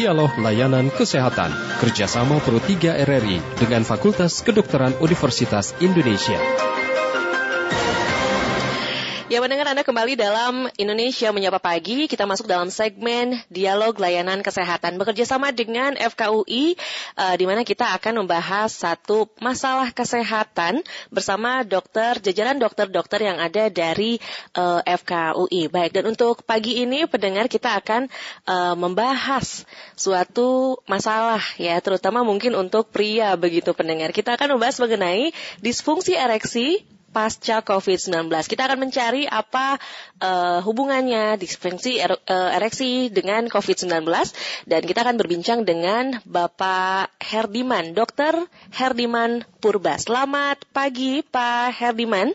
Dialog Layanan Kesehatan kerjasama Pro 3 RRI dengan Fakultas Kedokteran Universitas Indonesia. Ya mendengar Anda kembali dalam Indonesia Menyapa Pagi. Kita masuk dalam segmen Dialog Layanan Kesehatan bekerja sama dengan FKUI uh, di mana kita akan membahas satu masalah kesehatan bersama dokter jajaran dokter-dokter yang ada dari uh, eh, FKUI. Baik, dan untuk pagi ini pendengar kita akan uh, membahas suatu masalah ya, terutama mungkin untuk pria begitu pendengar. Kita akan membahas mengenai disfungsi ereksi pasca COVID-19. Kita akan mencari apa uh, hubungannya disfungsi er, uh, ereksi dengan COVID-19 dan kita akan berbincang dengan Bapak Herdiman, Dokter Herdiman Purba. Selamat pagi Pak Herdiman.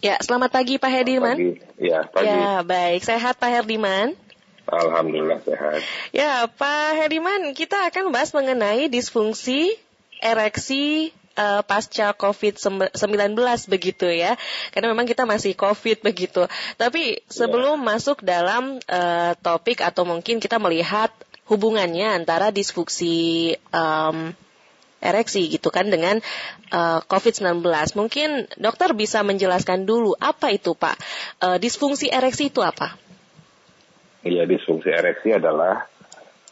Ya, selamat pagi Pak Herdiman. Pagi. Ya, pagi. Ya, baik. Sehat Pak Herdiman? Alhamdulillah sehat. Ya, Pak Herdiman, kita akan bahas mengenai disfungsi ereksi uh, pasca COVID-19 begitu ya. Karena memang kita masih COVID begitu. Tapi sebelum yeah. masuk dalam uh, topik atau mungkin kita melihat hubungannya antara disfungsi um, ereksi gitu kan dengan uh, COVID-19. Mungkin dokter bisa menjelaskan dulu apa itu Pak? Uh, disfungsi ereksi itu apa? Iya, disfungsi ereksi adalah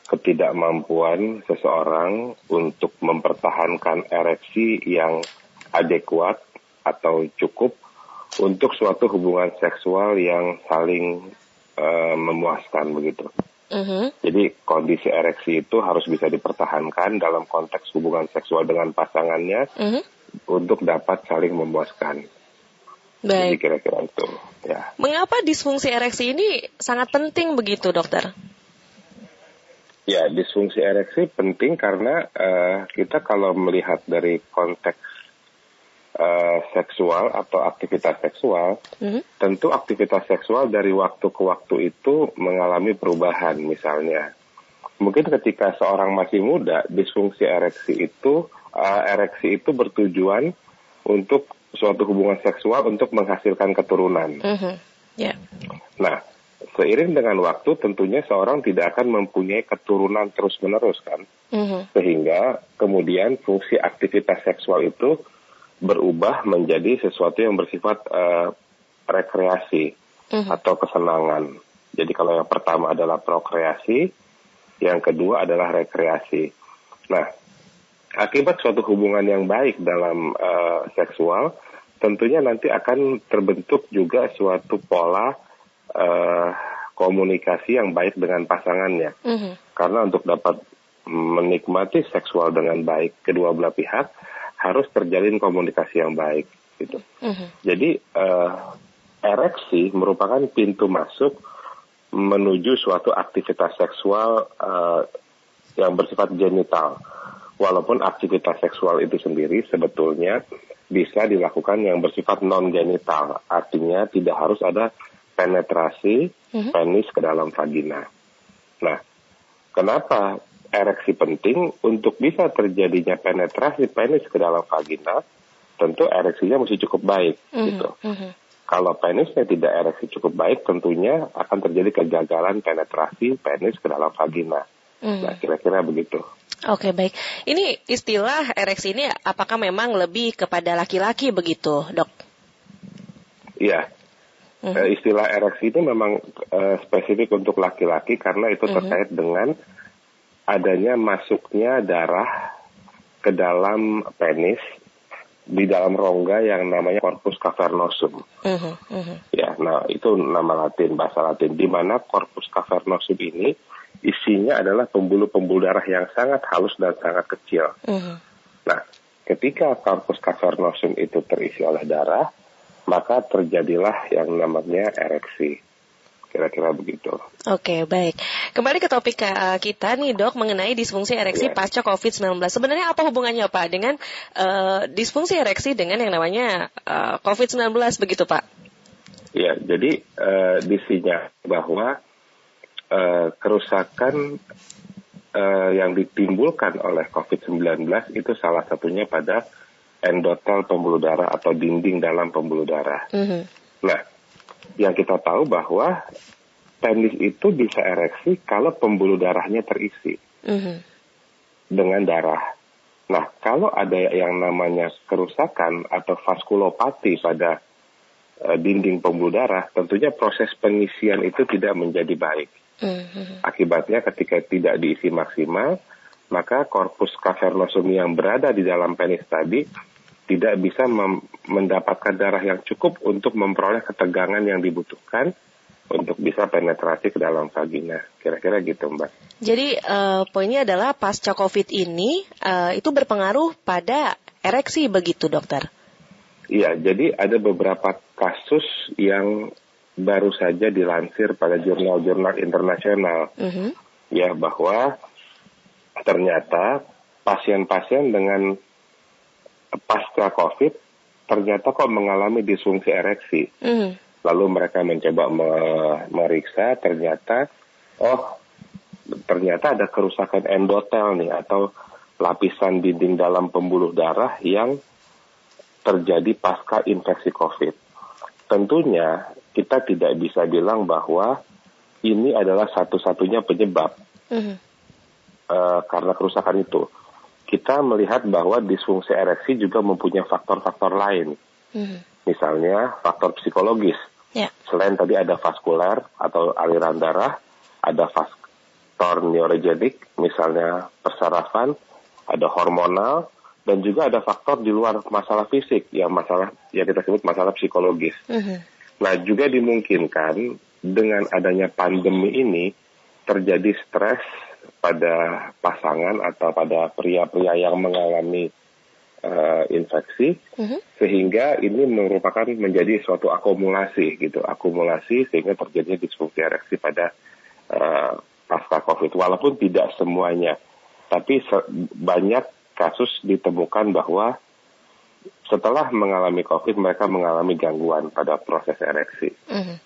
ketidakmampuan seseorang untuk mempertahankan ereksi yang adekuat atau cukup untuk suatu hubungan seksual yang saling uh, memuaskan begitu. Uh-huh. Jadi kondisi ereksi itu harus bisa dipertahankan dalam konteks hubungan seksual dengan pasangannya uh-huh. untuk dapat saling memuaskan. Baik. Jadi kira-kira itu. Ya. Mengapa disfungsi ereksi ini sangat penting begitu, dokter? Ya, disfungsi ereksi penting karena uh, kita kalau melihat dari konteks uh, seksual atau aktivitas seksual, mm-hmm. tentu aktivitas seksual dari waktu ke waktu itu mengalami perubahan. Misalnya, mungkin ketika seorang masih muda, disfungsi ereksi itu uh, ereksi itu bertujuan untuk suatu hubungan seksual untuk menghasilkan keturunan. Mm-hmm. Yeah. Nah, seiring dengan waktu tentunya seorang tidak akan mempunyai keturunan terus-menerus kan. Mm-hmm. Sehingga kemudian fungsi aktivitas seksual itu berubah menjadi sesuatu yang bersifat uh, rekreasi mm-hmm. atau kesenangan. Jadi kalau yang pertama adalah prokreasi, yang kedua adalah rekreasi. Nah, akibat suatu hubungan yang baik dalam uh, seksual, tentunya nanti akan terbentuk juga suatu pola uh, komunikasi yang baik dengan pasangannya. Mm-hmm. Karena untuk dapat menikmati seksual dengan baik kedua belah pihak harus terjalin komunikasi yang baik gitu. Mm-hmm. Jadi uh, ereksi merupakan pintu masuk menuju suatu aktivitas seksual uh, yang bersifat genital. Walaupun aktivitas seksual itu sendiri sebetulnya bisa dilakukan yang bersifat non genital, artinya tidak harus ada penetrasi mm-hmm. penis ke dalam vagina. Nah, kenapa ereksi penting untuk bisa terjadinya penetrasi penis ke dalam vagina? Tentu ereksinya mesti cukup baik, mm-hmm. gitu. Mm-hmm. Kalau penisnya tidak ereksi cukup baik, tentunya akan terjadi kegagalan penetrasi penis ke dalam vagina. Mm. Nah, kira-kira begitu. Oke, baik. Ini istilah ereksi ini apakah memang lebih kepada laki-laki begitu, dok? Iya, Uh, istilah ereksi itu memang uh, spesifik untuk laki-laki karena itu mhm. terkait uh dengan adanya masuknya darah ke dalam penis di dalam rongga yang namanya corpus cavernosum. Uh-huh. Uh-huh. Ya, nah itu nama Latin, bahasa Latin. Di mana corpus cavernosum ini isinya adalah pembuluh-pembuluh darah yang sangat halus dan sangat kecil. Nah, ketika corpus cavernosum itu terisi oleh darah, maka terjadilah yang namanya ereksi. Kira-kira begitu. Oke, baik. Kembali ke topik uh, kita nih, Dok, mengenai disfungsi ereksi yeah. pasca COVID-19. Sebenarnya apa hubungannya, Pak, dengan uh, disfungsi ereksi dengan yang namanya uh, COVID-19 begitu, Pak? Ya, jadi uh, disinya bahwa uh, kerusakan uh, yang ditimbulkan oleh COVID-19 itu salah satunya pada endotel pembuluh darah atau dinding dalam pembuluh darah. Mm-hmm. Nah, yang kita tahu bahwa penis itu bisa ereksi kalau pembuluh darahnya terisi mm-hmm. dengan darah. Nah, kalau ada yang namanya kerusakan atau vaskulopati pada uh, dinding pembuluh darah, tentunya proses pengisian itu tidak menjadi baik. Mm-hmm. Akibatnya ketika tidak diisi maksimal, maka korpus cavernosum yang berada di dalam penis tadi tidak bisa mendapatkan darah yang cukup untuk memperoleh ketegangan yang dibutuhkan untuk bisa penetrasi ke dalam vagina. Kira-kira gitu, Mbak. Jadi uh, poinnya adalah pasca COVID ini uh, itu berpengaruh pada ereksi begitu, dokter? Iya, jadi ada beberapa kasus yang baru saja dilansir pada jurnal-jurnal internasional, uh -huh. ya bahwa ternyata pasien-pasien dengan pasca COVID ternyata kok mengalami disfungsi ereksi. Mm. Lalu mereka mencoba me meriksa, ternyata oh ternyata ada kerusakan endotel nih atau lapisan dinding dalam pembuluh darah yang terjadi pasca infeksi COVID. Tentunya kita tidak bisa bilang bahwa ini adalah satu-satunya penyebab mm -hmm. Uh, karena kerusakan itu kita melihat bahwa disfungsi ereksi juga mempunyai faktor-faktor lain. Hmm. Misalnya faktor psikologis. Yeah. Selain tadi ada vaskuler atau aliran darah, ada faktor neurogenik, misalnya persarafan, ada hormonal, dan juga ada faktor di luar masalah fisik, yang masalah yang kita sebut masalah psikologis. -hmm. Nah, juga dimungkinkan dengan adanya pandemi ini terjadi stres pada pasangan atau pada pria-pria yang mengalami uh, infeksi uh-huh. sehingga ini merupakan menjadi suatu akumulasi gitu akumulasi sehingga terjadinya disfungsi ereksi pada uh, pasca covid walaupun tidak semuanya tapi banyak kasus ditemukan bahwa setelah mengalami covid mereka mengalami gangguan pada proses ereksi. Uh-huh.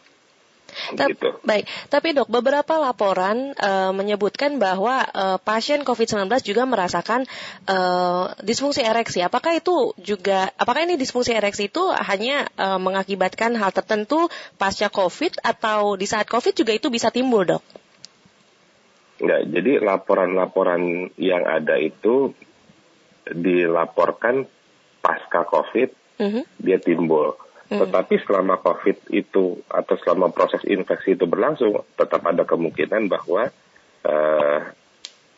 Gitu. Baik, tapi dok, beberapa laporan uh, menyebutkan bahwa uh, pasien COVID-19 juga merasakan uh, disfungsi ereksi. Apakah itu juga, apakah ini disfungsi ereksi itu hanya uh, mengakibatkan hal tertentu pasca COVID atau di saat COVID juga itu bisa timbul, dok? Enggak, jadi laporan-laporan yang ada itu dilaporkan pasca COVID, mhm. -huh. dia timbul Hmm. Tetapi selama COVID itu atau selama proses infeksi itu berlangsung, tetap ada kemungkinan bahwa uh,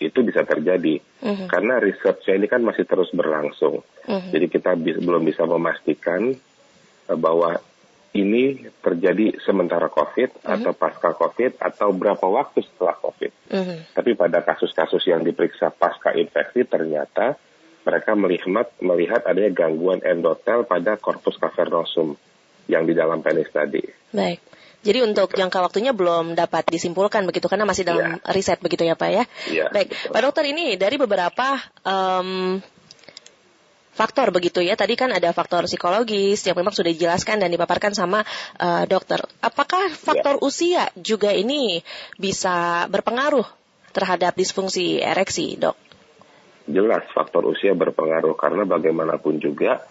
itu bisa terjadi. Hmm. Karena risetnya ini kan masih terus berlangsung. Hmm. Jadi kita bi belum bisa memastikan uh, bahwa ini terjadi sementara COVID hmm. atau pasca COVID atau berapa waktu setelah COVID. Hmm. Tapi pada kasus-kasus yang diperiksa pasca infeksi ternyata mereka melihat melihat adanya gangguan endotel pada korpus cavernosum yang di dalam penis tadi. Baik. Jadi untuk gitu. jangka waktunya belum dapat disimpulkan begitu karena masih dalam ya. riset begitu ya Pak ya. ya Baik, betul. Pak Dokter ini dari beberapa um, faktor begitu ya. Tadi kan ada faktor psikologis yang memang sudah dijelaskan dan dipaparkan sama uh, dokter. Apakah faktor ya. usia juga ini bisa berpengaruh terhadap disfungsi ereksi, dok? Jelas faktor usia berpengaruh karena bagaimanapun juga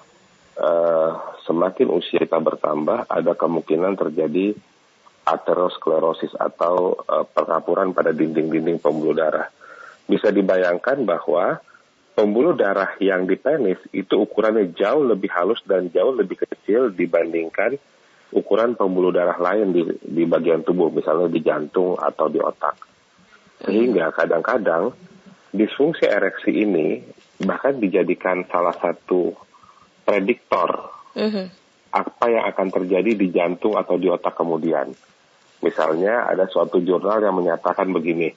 uh, semakin usia kita bertambah ada kemungkinan terjadi aterosklerosis atau uh, perkapuran pada dinding-dinding pembuluh darah. Bisa dibayangkan bahwa pembuluh darah yang di penis itu ukurannya jauh lebih halus dan jauh lebih kecil dibandingkan ukuran pembuluh darah lain di, di bagian tubuh, misalnya di jantung atau di otak. Sehingga kadang-kadang disfungsi ereksi ini bahkan dijadikan salah satu prediktor mm-hmm. apa yang akan terjadi di jantung atau di otak kemudian. Misalnya ada suatu jurnal yang menyatakan begini,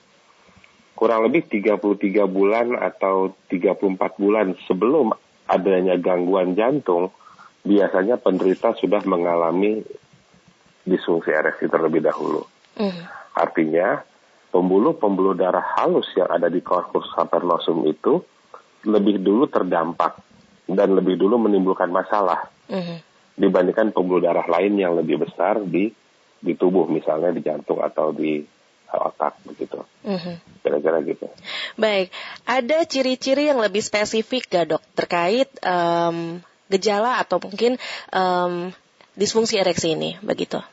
kurang lebih 33 bulan atau 34 bulan sebelum adanya gangguan jantung, biasanya penderita sudah mengalami disfungsi ereksi terlebih dahulu. Mm. Artinya pembuluh-pembuluh darah halus yang ada di korpus cavernosum itu lebih dulu terdampak dan lebih dulu menimbulkan masalah mm-hmm. dibandingkan pembuluh darah lain yang lebih besar di di tubuh misalnya di jantung atau di otak begitu. Mm-hmm. Kira-kira gitu. Baik, ada ciri-ciri yang lebih spesifik gak dok terkait um, gejala atau mungkin um, disfungsi ereksi ini begitu?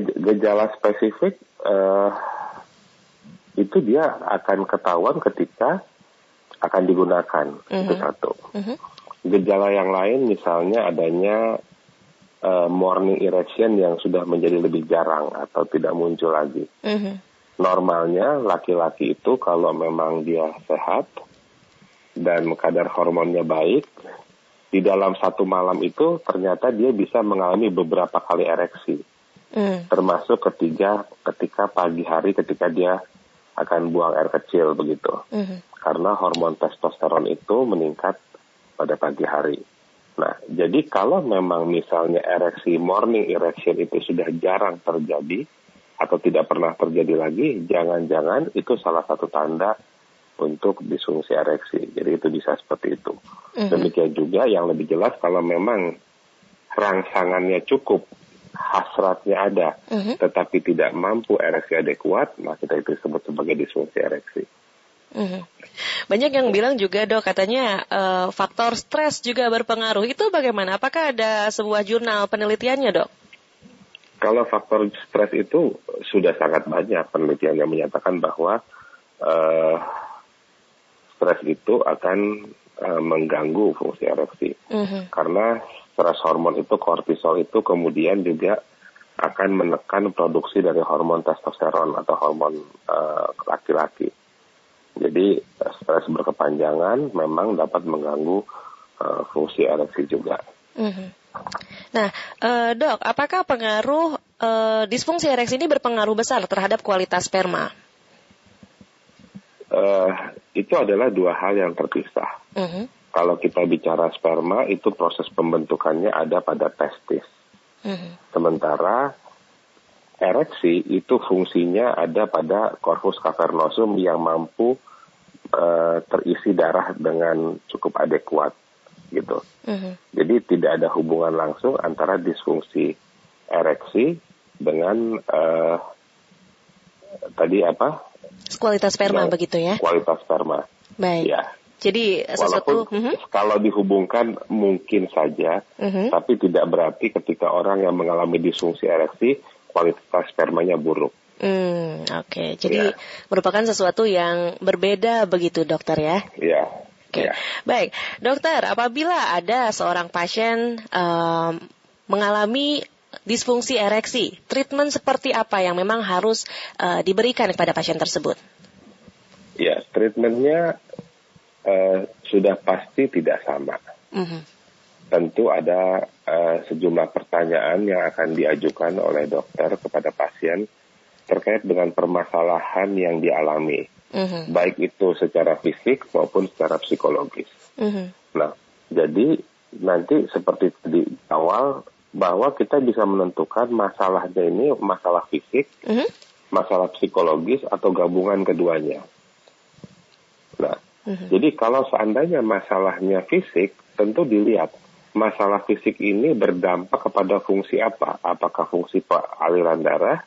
Gejala spesifik uh, itu dia akan ketahuan ketika akan digunakan mm -hmm. itu satu. Mm -hmm. Gejala yang lain misalnya adanya uh, morning erection yang sudah menjadi lebih jarang atau tidak muncul lagi. Mm -hmm. Normalnya laki-laki itu kalau memang dia sehat dan kadar hormonnya baik, di dalam satu malam itu ternyata dia bisa mengalami beberapa kali ereksi. Mm. Termasuk ketiga ketika pagi hari ketika dia akan buang air kecil begitu. Mm. Karena hormon testosteron itu meningkat pada pagi hari. Nah, jadi kalau memang misalnya ereksi morning erection itu sudah jarang terjadi atau tidak pernah terjadi lagi, jangan-jangan itu salah satu tanda untuk disfungsi ereksi. Jadi itu bisa seperti itu. Mm-hmm. Demikian juga yang lebih jelas kalau memang rangsangannya cukup, hasratnya ada, mm-hmm. tetapi tidak mampu ereksi adekuat, maka kita itu disebut sebagai disfungsi ereksi. Mm-hmm. Banyak yang bilang juga dok katanya uh, faktor stres juga berpengaruh. Itu bagaimana? Apakah ada sebuah jurnal penelitiannya dok? Kalau faktor stres itu sudah sangat banyak penelitian yang menyatakan bahwa uh, stres itu akan uh, mengganggu fungsi ereksi. Mm-hmm. Karena stres hormon itu kortisol itu kemudian juga akan menekan produksi dari hormon testosteron atau hormon uh, laki-laki. Jadi stres berkepanjangan memang dapat mengganggu uh, fungsi ereksi juga. Mm-hmm. Nah, uh, dok, apakah pengaruh uh, disfungsi ereksi ini berpengaruh besar terhadap kualitas sperma? uh, itu adalah dua hal yang terpisah. Uh -huh. Kalau kita bicara sperma, itu proses pembentukannya ada pada testis. -huh. Sementara ereksi itu fungsinya ada pada corpus cavernosum yang mampu uh, terisi darah dengan cukup adekuat, gitu. -huh. Jadi tidak ada hubungan langsung antara disfungsi ereksi dengan uh, tadi apa Kualitas sperma begitu ya? Kualitas sperma. Baik. Ya. Jadi sesuatu Walaupun. -huh. kalau dihubungkan mungkin saja, uh mhm. -huh. tapi tidak berarti ketika orang yang mengalami disfungsi ereksi kualitas spermanya buruk. Hmm, oke. Okay. Jadi ya. merupakan sesuatu yang berbeda begitu, dokter ya? Iya. Oke. Okay. Ya. Baik, dokter. Apabila ada seorang pasien um, mengalami disfungsi ereksi, treatment seperti apa yang memang harus uh, diberikan kepada pasien tersebut? Ya, treatmentnya uh, sudah pasti tidak sama. Mm -hmm. Tentu ada uh, sejumlah pertanyaan yang akan diajukan oleh dokter kepada pasien terkait dengan permasalahan yang dialami, mm -hmm. baik itu secara fisik maupun secara psikologis. Mm -hmm. Nah, jadi nanti seperti di awal bahwa kita bisa menentukan masalahnya ini masalah fisik, mm -hmm. masalah psikologis atau gabungan keduanya. Nah, mm -hmm. jadi kalau seandainya masalahnya fisik, tentu dilihat masalah fisik ini berdampak kepada fungsi apa? Apakah fungsi aliran darah?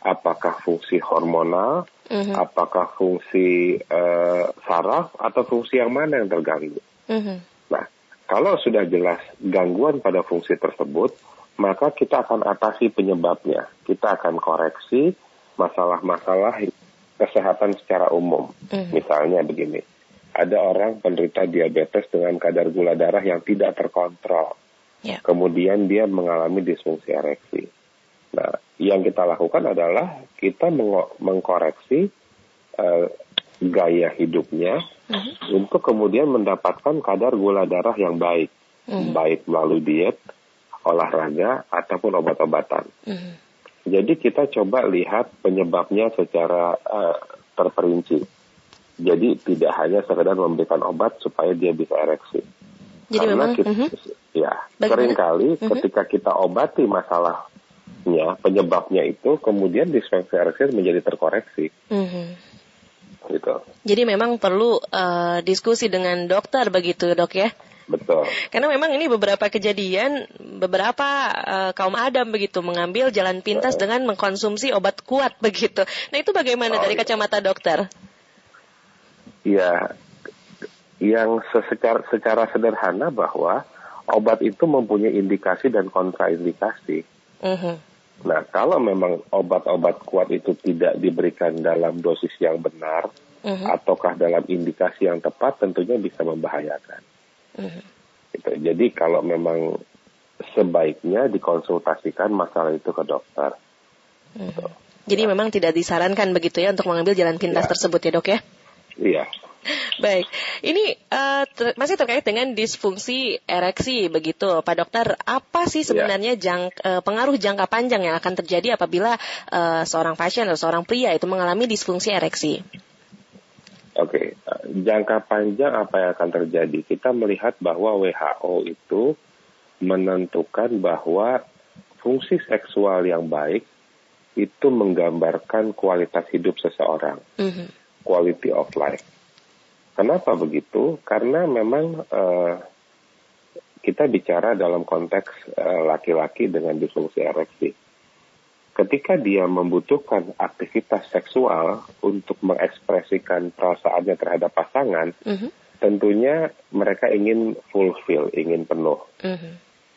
Apakah fungsi hormonal? Mm -hmm. Apakah fungsi uh, saraf atau fungsi yang mana yang terganggu? Mm -hmm. Nah, kalau sudah jelas gangguan pada fungsi tersebut, maka kita akan atasi penyebabnya. Kita akan koreksi masalah-masalah kesehatan secara umum. Mm. Misalnya begini, ada orang penderita diabetes dengan kadar gula darah yang tidak terkontrol. Yeah. Kemudian dia mengalami disfungsi ereksi. Nah, yang kita lakukan adalah kita meng mengkoreksi uh, gaya hidupnya uh-huh. untuk kemudian mendapatkan kadar gula darah yang baik, uh-huh. baik melalui diet, olahraga ataupun obat-obatan. Uh-huh. Jadi kita coba lihat penyebabnya secara uh, terperinci. Jadi tidak hanya sekedar memberikan obat supaya dia bisa ereksi. Jadi Karena memang, kita, uh-huh. ya sering kali uh-huh. ketika kita obati masalahnya, penyebabnya itu, kemudian disfungsi ereksi menjadi terkoreksi. Uh-huh gitu. Jadi memang perlu uh, diskusi dengan dokter begitu dok ya? Betul. Karena memang ini beberapa kejadian, beberapa uh, kaum adam begitu mengambil jalan pintas uh. dengan mengkonsumsi obat kuat begitu. Nah itu bagaimana oh, dari iya. kacamata dokter? Ya, yang secara, secara sederhana bahwa obat itu mempunyai indikasi dan kontraindikasi. Uh -huh. Nah, kalau memang obat-obat kuat itu tidak diberikan dalam dosis yang benar, uh-huh. ataukah dalam indikasi yang tepat, tentunya bisa membahayakan. Uh-huh. Gitu. Jadi kalau memang sebaiknya dikonsultasikan masalah itu ke dokter. Uh-huh. Gitu. Jadi memang tidak disarankan begitu ya untuk mengambil jalan pintas ya. tersebut ya dok ya? Iya. Baik, ini uh, ter masih terkait dengan disfungsi ereksi begitu, Pak Dokter. Apa sih iya. sebenarnya yeah. jang uh, pengaruh jangka panjang yang akan terjadi apabila uh, seorang pasien atau seorang pria itu mengalami disfungsi ereksi? Oke, okay. jangka panjang apa yang akan terjadi? Kita melihat bahwa WHO itu menentukan bahwa fungsi seksual yang baik itu menggambarkan kualitas hidup seseorang, mm -hmm. Quality of life. Kenapa begitu? Karena memang uh, kita bicara dalam konteks eh, laki-laki uh, dengan disfungsi ereksi. Ketika dia membutuhkan aktivitas seksual untuk mengekspresikan perasaannya terhadap pasangan, mm -hmm. tentunya mereka ingin fulfill, ingin penuh, mm -hmm.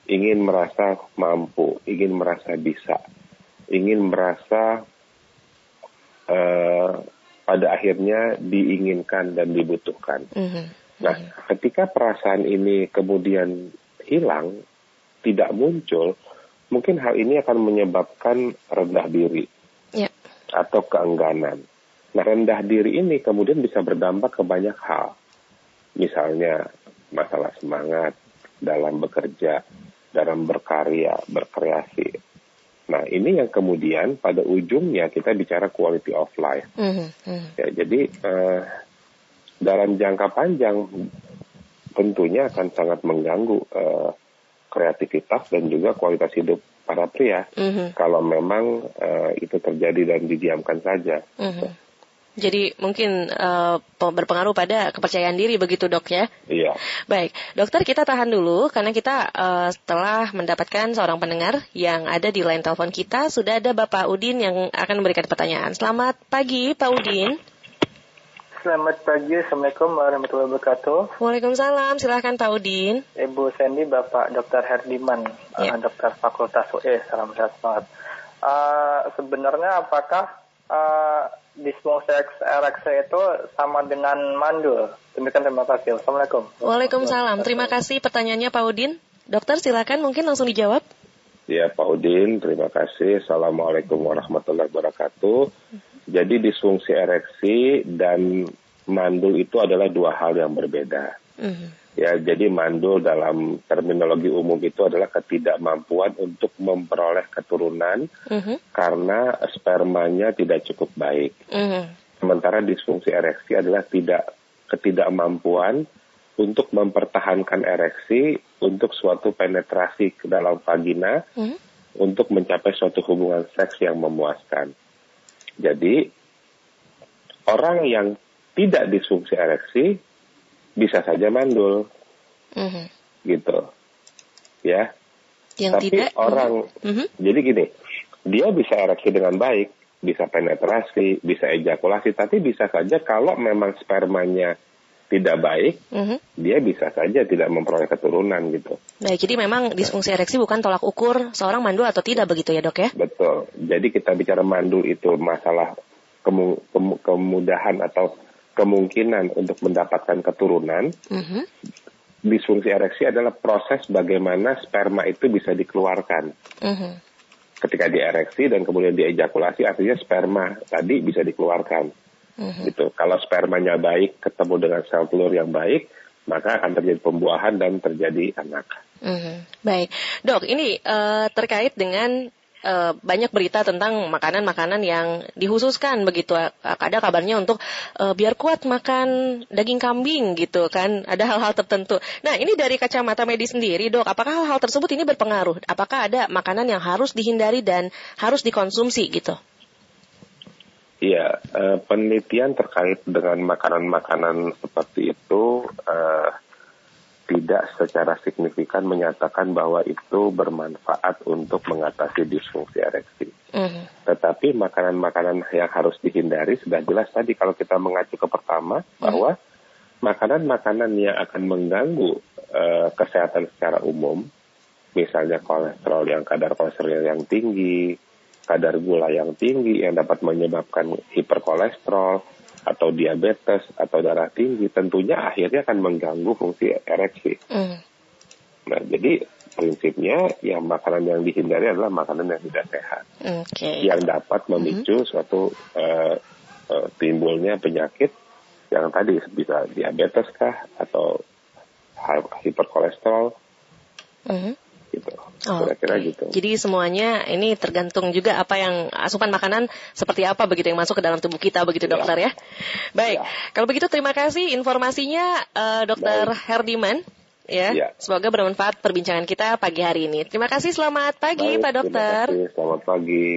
ingin merasa mampu, ingin merasa bisa, ingin merasa uh, pada akhirnya diinginkan dan dibutuhkan. Mm-hmm. Nah, ketika perasaan ini kemudian hilang, tidak muncul, mungkin hal ini akan menyebabkan rendah diri yeah. atau keengganan. Nah, rendah diri ini kemudian bisa berdampak ke banyak hal. Misalnya masalah semangat dalam bekerja, dalam berkarya, berkreasi, Nah, ini yang kemudian pada ujungnya kita bicara quality of life. Mm -hmm. ya, jadi uh, dalam jangka panjang tentunya akan sangat mengganggu uh, kreativitas dan juga kualitas hidup para pria mm -hmm. kalau memang uh, itu terjadi dan didiamkan saja. Mm -hmm. Jadi mungkin uh, berpengaruh pada kepercayaan diri begitu dok ya? Iya. Baik, dokter kita tahan dulu karena kita uh, setelah mendapatkan seorang pendengar yang ada di line telepon kita sudah ada Bapak Udin yang akan memberikan pertanyaan. Selamat pagi Pak Udin. Selamat pagi, Assalamualaikum warahmatullahi wabarakatuh. Waalaikumsalam, silahkan Pak Udin. Ibu Sandy, Bapak Dr. Herdiman, ya. uh, dokter Fakultas UE, salam sehat semangat. Uh, sebenarnya apakah uh, disfungsi ereksi itu sama dengan mandul. Demikian terima kasih. Assalamualaikum. Waalaikumsalam. Terima kasih pertanyaannya Pak Udin. Dokter silakan mungkin langsung dijawab. Ya Pak Udin, terima kasih. Assalamualaikum warahmatullahi wabarakatuh. Jadi disfungsi ereksi dan mandul itu adalah dua hal yang berbeda. Mm -hmm. Ya, jadi mandul dalam terminologi umum itu adalah ketidakmampuan untuk memperoleh keturunan uh-huh. karena spermanya tidak cukup baik. Uh-huh. Sementara disfungsi ereksi adalah tidak ketidakmampuan untuk mempertahankan ereksi untuk suatu penetrasi ke dalam vagina uh-huh. untuk mencapai suatu hubungan seks yang memuaskan. Jadi orang yang tidak disfungsi ereksi bisa saja mandul, mm-hmm. gitu, ya. Yang Tapi tidak, orang, mm-hmm. jadi gini, dia bisa ereksi dengan baik, bisa penetrasi, bisa ejakulasi, tapi bisa saja kalau memang spermanya tidak baik, mm-hmm. dia bisa saja tidak memperoleh keturunan gitu. Baik, jadi memang disfungsi ereksi bukan tolak ukur seorang mandul atau tidak begitu ya dok ya? Betul. Jadi kita bicara mandul itu masalah kemu, kemu, kemudahan atau kemungkinan untuk mendapatkan keturunan, mm-hmm. disfungsi ereksi adalah proses bagaimana sperma itu bisa dikeluarkan. Mm-hmm. Ketika diereksi dan kemudian diejakulasi, artinya sperma tadi bisa dikeluarkan. Mm-hmm. Gitu. Kalau spermanya baik, ketemu dengan sel telur yang baik, maka akan terjadi pembuahan dan terjadi anak. Mm-hmm. Baik, dok, ini uh, terkait dengan uh, banyak berita tentang makanan-makanan yang dikhususkan begitu. Ada kabarnya untuk uh, biar kuat makan daging kambing gitu kan. Ada hal-hal tertentu. Nah, ini dari kacamata medis sendiri, Dok, apakah hal-hal tersebut ini berpengaruh? Apakah ada makanan yang harus dihindari dan harus dikonsumsi gitu? Iya, uh, penelitian terkait dengan makanan-makanan seperti itu tidak secara signifikan menyatakan bahwa itu bermanfaat untuk mengatasi disfungsi ereksi. Mm. Tetapi makanan-makanan yang harus dihindari sudah jelas tadi kalau kita mengacu ke pertama mm. bahwa makanan-makanan yang akan mengganggu uh, kesehatan secara umum, misalnya kolesterol yang kadar kolesterol yang tinggi, kadar gula yang tinggi yang dapat menyebabkan hiperkolesterol atau diabetes atau darah tinggi tentunya akhirnya akan mengganggu fungsi ereksi. Mm. Nah, jadi prinsipnya yang makanan yang dihindari adalah makanan yang tidak sehat. Okay. Yang dapat memicu mm suatu uh, uh, timbulnya penyakit yang tadi bisa diabetes kah atau hiperkolesterol. Mm gitu. Oh, Kira-kira okay. gitu. Jadi semuanya ini tergantung juga apa yang asupan makanan seperti apa begitu yang masuk ke dalam tubuh kita begitu ya. dokter ya. Baik, ya. kalau begitu terima kasih informasinya uh, dokter Baik. Herdiman. Ya, ya, semoga bermanfaat perbincangan kita pagi hari ini. Terima kasih, selamat pagi baik, Pak Dokter. Terima kasih, selamat pagi.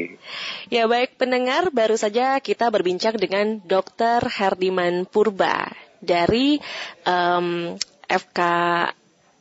Ya baik pendengar, baru saja kita berbincang dengan Dokter Herdiman Purba dari um, FK